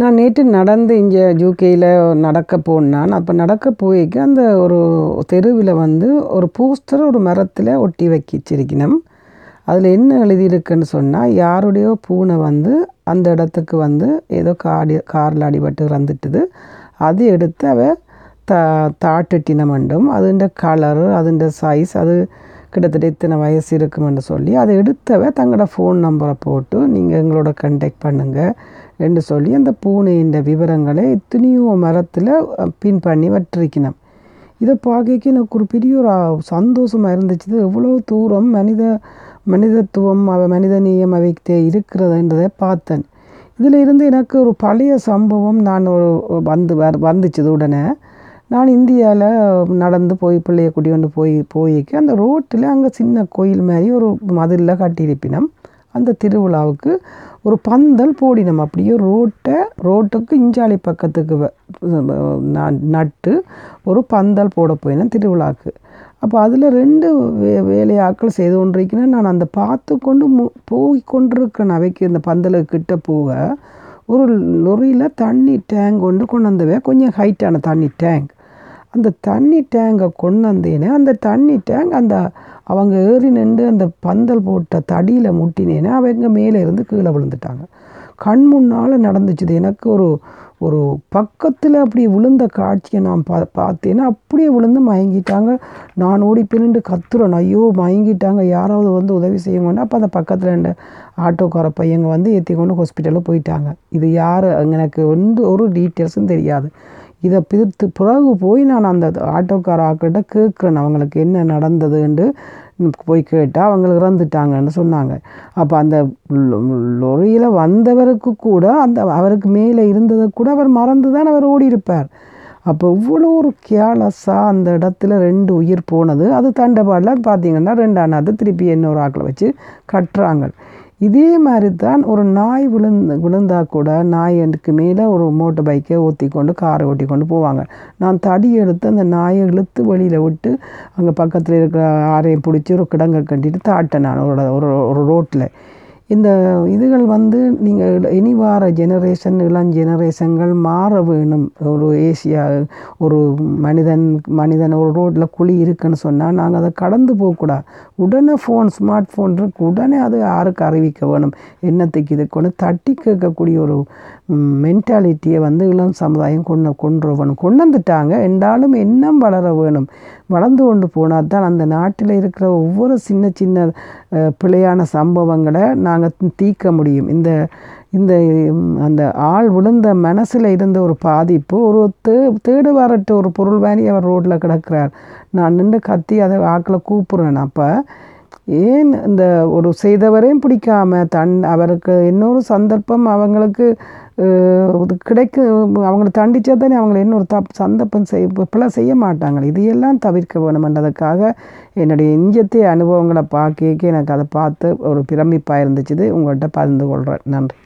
நான் நேற்று நடந்து இங்கே ஜூகேயில் நடக்க போனான். அப்போ நடக்க போய்க்கு அந்த ஒரு தெருவில் வந்து ஒரு போஸ்டர் ஒரு மரத்தில் ஒட்டி வச்சிருக்கணும் அதில் என்ன எழுதியிருக்குன்னு சொன்னால் யாருடையோ பூனை வந்து அந்த இடத்துக்கு வந்து ஏதோ காடி காரில் அடிபட்டு இறந்துட்டுது. அது எடுத்து அவ த தாட்டிட்டினம் மண்டும் அதுண்ட கலரு அதுண்ட சைஸ் அது கிட்டத்தட்ட இத்தனை வயசு இருக்குமென்னு சொல்லி அதை எடுத்தவ தங்களோட ஃபோன் நம்பரை போட்டு நீங்கள் எங்களோட கண்டெக்ட் பண்ணுங்கள் என்று சொல்லி அந்த பூனையின் விவரங்களை எத்தனையோ மரத்தில் பின் பண்ணி வற்றிருக்கணும் இதை பார்க்க எனக்கு ஒரு பெரிய ஒரு சந்தோஷமாக இருந்துச்சு. எவ்வளோ தூரம் மனித மனிதத்துவம் அவ மனிதநேயம் அவைக்கு இருக்கிறதுன்றதை பார்த்தேன். இதில் இருந்து எனக்கு ஒரு பழைய சம்பவம் நான் ஒரு வந்து வ வந்துச்சுது உடனே. நான் இந்தியாவில் நடந்து போய் பிள்ளைய கூட்டி கொண்டு போய் போய்க்கு அந்த ரோட்டில் அங்கே சின்ன கோயில் மாதிரி ஒரு மதிலில் கட்டியிருப்பினம். அந்த திருவிழாவுக்கு ஒரு பந்தல் போடினோம். அப்படியே ரோட்டை ரோட்டுக்கு இஞ்சாலி பக்கத்துக்கு நட்டு ஒரு பந்தல் போட போயினேன் திருவிழாவுக்கு அப்போ அதில் ரெண்டு வே வேலையாட்கள் செய்து கொண்டிருக்கிறேன். நான் அந்த பார்த்து கொண்டு மு போய் கொண்டிருக்கேன். அவைக்கு இந்த பந்தலுக்கிட்ட போக ஒரு லொரியில் தண்ணி டேங்க் கொண்டு கொண்டு வந்தவே கொஞ்சம் ஹைட்டான தண்ணி டேங்க் அந்த தண்ணி டேங்கை கொண்டு வந்தேனே அந்த தண்ணி டேங்க் அந்த அவங்க ஏறி நின்று அந்த பந்தல் போட்ட தடியில் முட்டினேனே அவங்க மேலே இருந்து கீழே விழுந்துட்டாங்க. கண் முன்னால் நடந்துச்சுது. எனக்கு ஒரு ஒரு பக்கத்தில் அப்படி விழுந்த காட்சியை நான் பா பார்த்தேன்னா அப்படியே விழுந்து மயங்கிட்டாங்க. நான் ஓடி பின்னுண்டு கத்துறேன். ஐயோ மயங்கிட்டாங்க. யாராவது வந்து உதவி செய்யுங்கன்னா அப்போ அந்த பக்கத்தில் ரெண்டு ஆட்டோக்கார பையங்க வந்து ஏற்றி கொண்டு ஹாஸ்பிட்டலில் போயிட்டாங்க. இது யார்? எனக்கு வந்து ஒரு டீட்டெயில்ஸும் தெரியாது. இதை பிரித்து பிறகு போய் நான் அந்த ஆட்டோக்கார ஆக்கிட்ட கேட்குறேன் அவங்களுக்கு என்ன நடந்ததுன்ட்டு போய் கேட்டால் அவங்க இறந்துட்டாங்கன்னு சொன்னாங்க. அப்போ அந்த லொரியில் வந்தவருக்கு கூட அந்த அவருக்கு மேலே இருந்ததை கூட அவர் மறந்து தான் அவர் ஓடி இருப்பார் அப்போ இவ்வளோ ஒரு கேலஸாக அந்த இடத்துல ரெண்டு உயிர் போனது. அது தண்டபாடில் பார்த்தீங்கன்னா ரெண்டானது திருப்பி இன்னொரு ஆக்களை வச்சு கட்டுறாங்க. இதே மாதிரி தான் ஒரு நாய் விழுந்து விழுந்தா கூட நாய் மேலே ஒரு மோட்டர் பைக்கை ஓற்றி கொண்டு காரை ஓட்டி கொண்டு போவாங்க. நான் தடி எடுத்து அந்த நாயை இழுத்து வெளியில் விட்டு அங்கே பக்கத்தில் இருக்கிற ஆரையும் பிடிச்சி ஒரு கிடங்க கட்டிட்டு தாட்டேன் நான் ஒரு ஒரு ரோட்டில் இந்த இதுகள் வந்து நீங்கள் இனி வார ஜெனரேஷன் இளம் ஜெனரேஷன்கள் மாற வேணும். ஒரு ஏசியா ஒரு மனிதன் மனிதன் ஒரு ரோட்டில் குழி இருக்குன்னு சொன்னால் நாங்கள் அதை கடந்து போகக்கூடாது உடனே ஃபோன் ஸ்மார்ட் ஃபோன் இருக்கு. உடனே அது யாருக்கு அறிவிக்க வேணும்? என்னத்துக்கு இது கொண்டு தட்டி கேட்கக்கூடிய ஒரு மென்டாலிட்டியை வந்து இளம் சமுதாயம் கொண்டு கொண்டு வேணும் கொண்டு வந்துட்டாங்க. என்றாலும் எண்ணம் வளர வேணும். வளர்ந்து கொண்டு போனால் தான் அந்த நாட்டில் இருக்கிற ஒவ்வொரு சின்ன சின்ன பிழையான சம்பவங்களை நாங்கள் தீர்க்க முடியும். இந்த இந்த அந்த ஆள் விழுந்த மனசில் இருந்த ஒரு பாதிப்பு ஒரு தே தேடு வரட்டு ஒரு பொருள் வாங்கி அவர் ரோட்டில் கிடக்கிறார். நான் நின்று கத்தி அதை ஆக்களை கூப்பிட்றேன். அப்போ ஏன் இந்த ஒரு செய்தவரையும் பிடிக்காம தன் அவருக்கு இன்னொரு சந்தர்ப்பம் அவங்களுக்கு கிடைக்கு அவங்கள தண்டிச்சா தானே அவங்கள இன்னொரு தப் சந்தர்ப்பம் செய் பிள்ளை செய்ய மாட்டாங்க. இதையெல்லாம் தவிர்க்க வேணுமென்றதுக்காக என்னுடைய இஞ்சத்திய அனுபவங்களை பார்க்க எனக்கு அதை பார்த்து ஒரு பிரமிப்பாக இருந்துச்சு உங்கள்கிட்ட பகிர்ந்து கொள்கிறேன். நன்றி.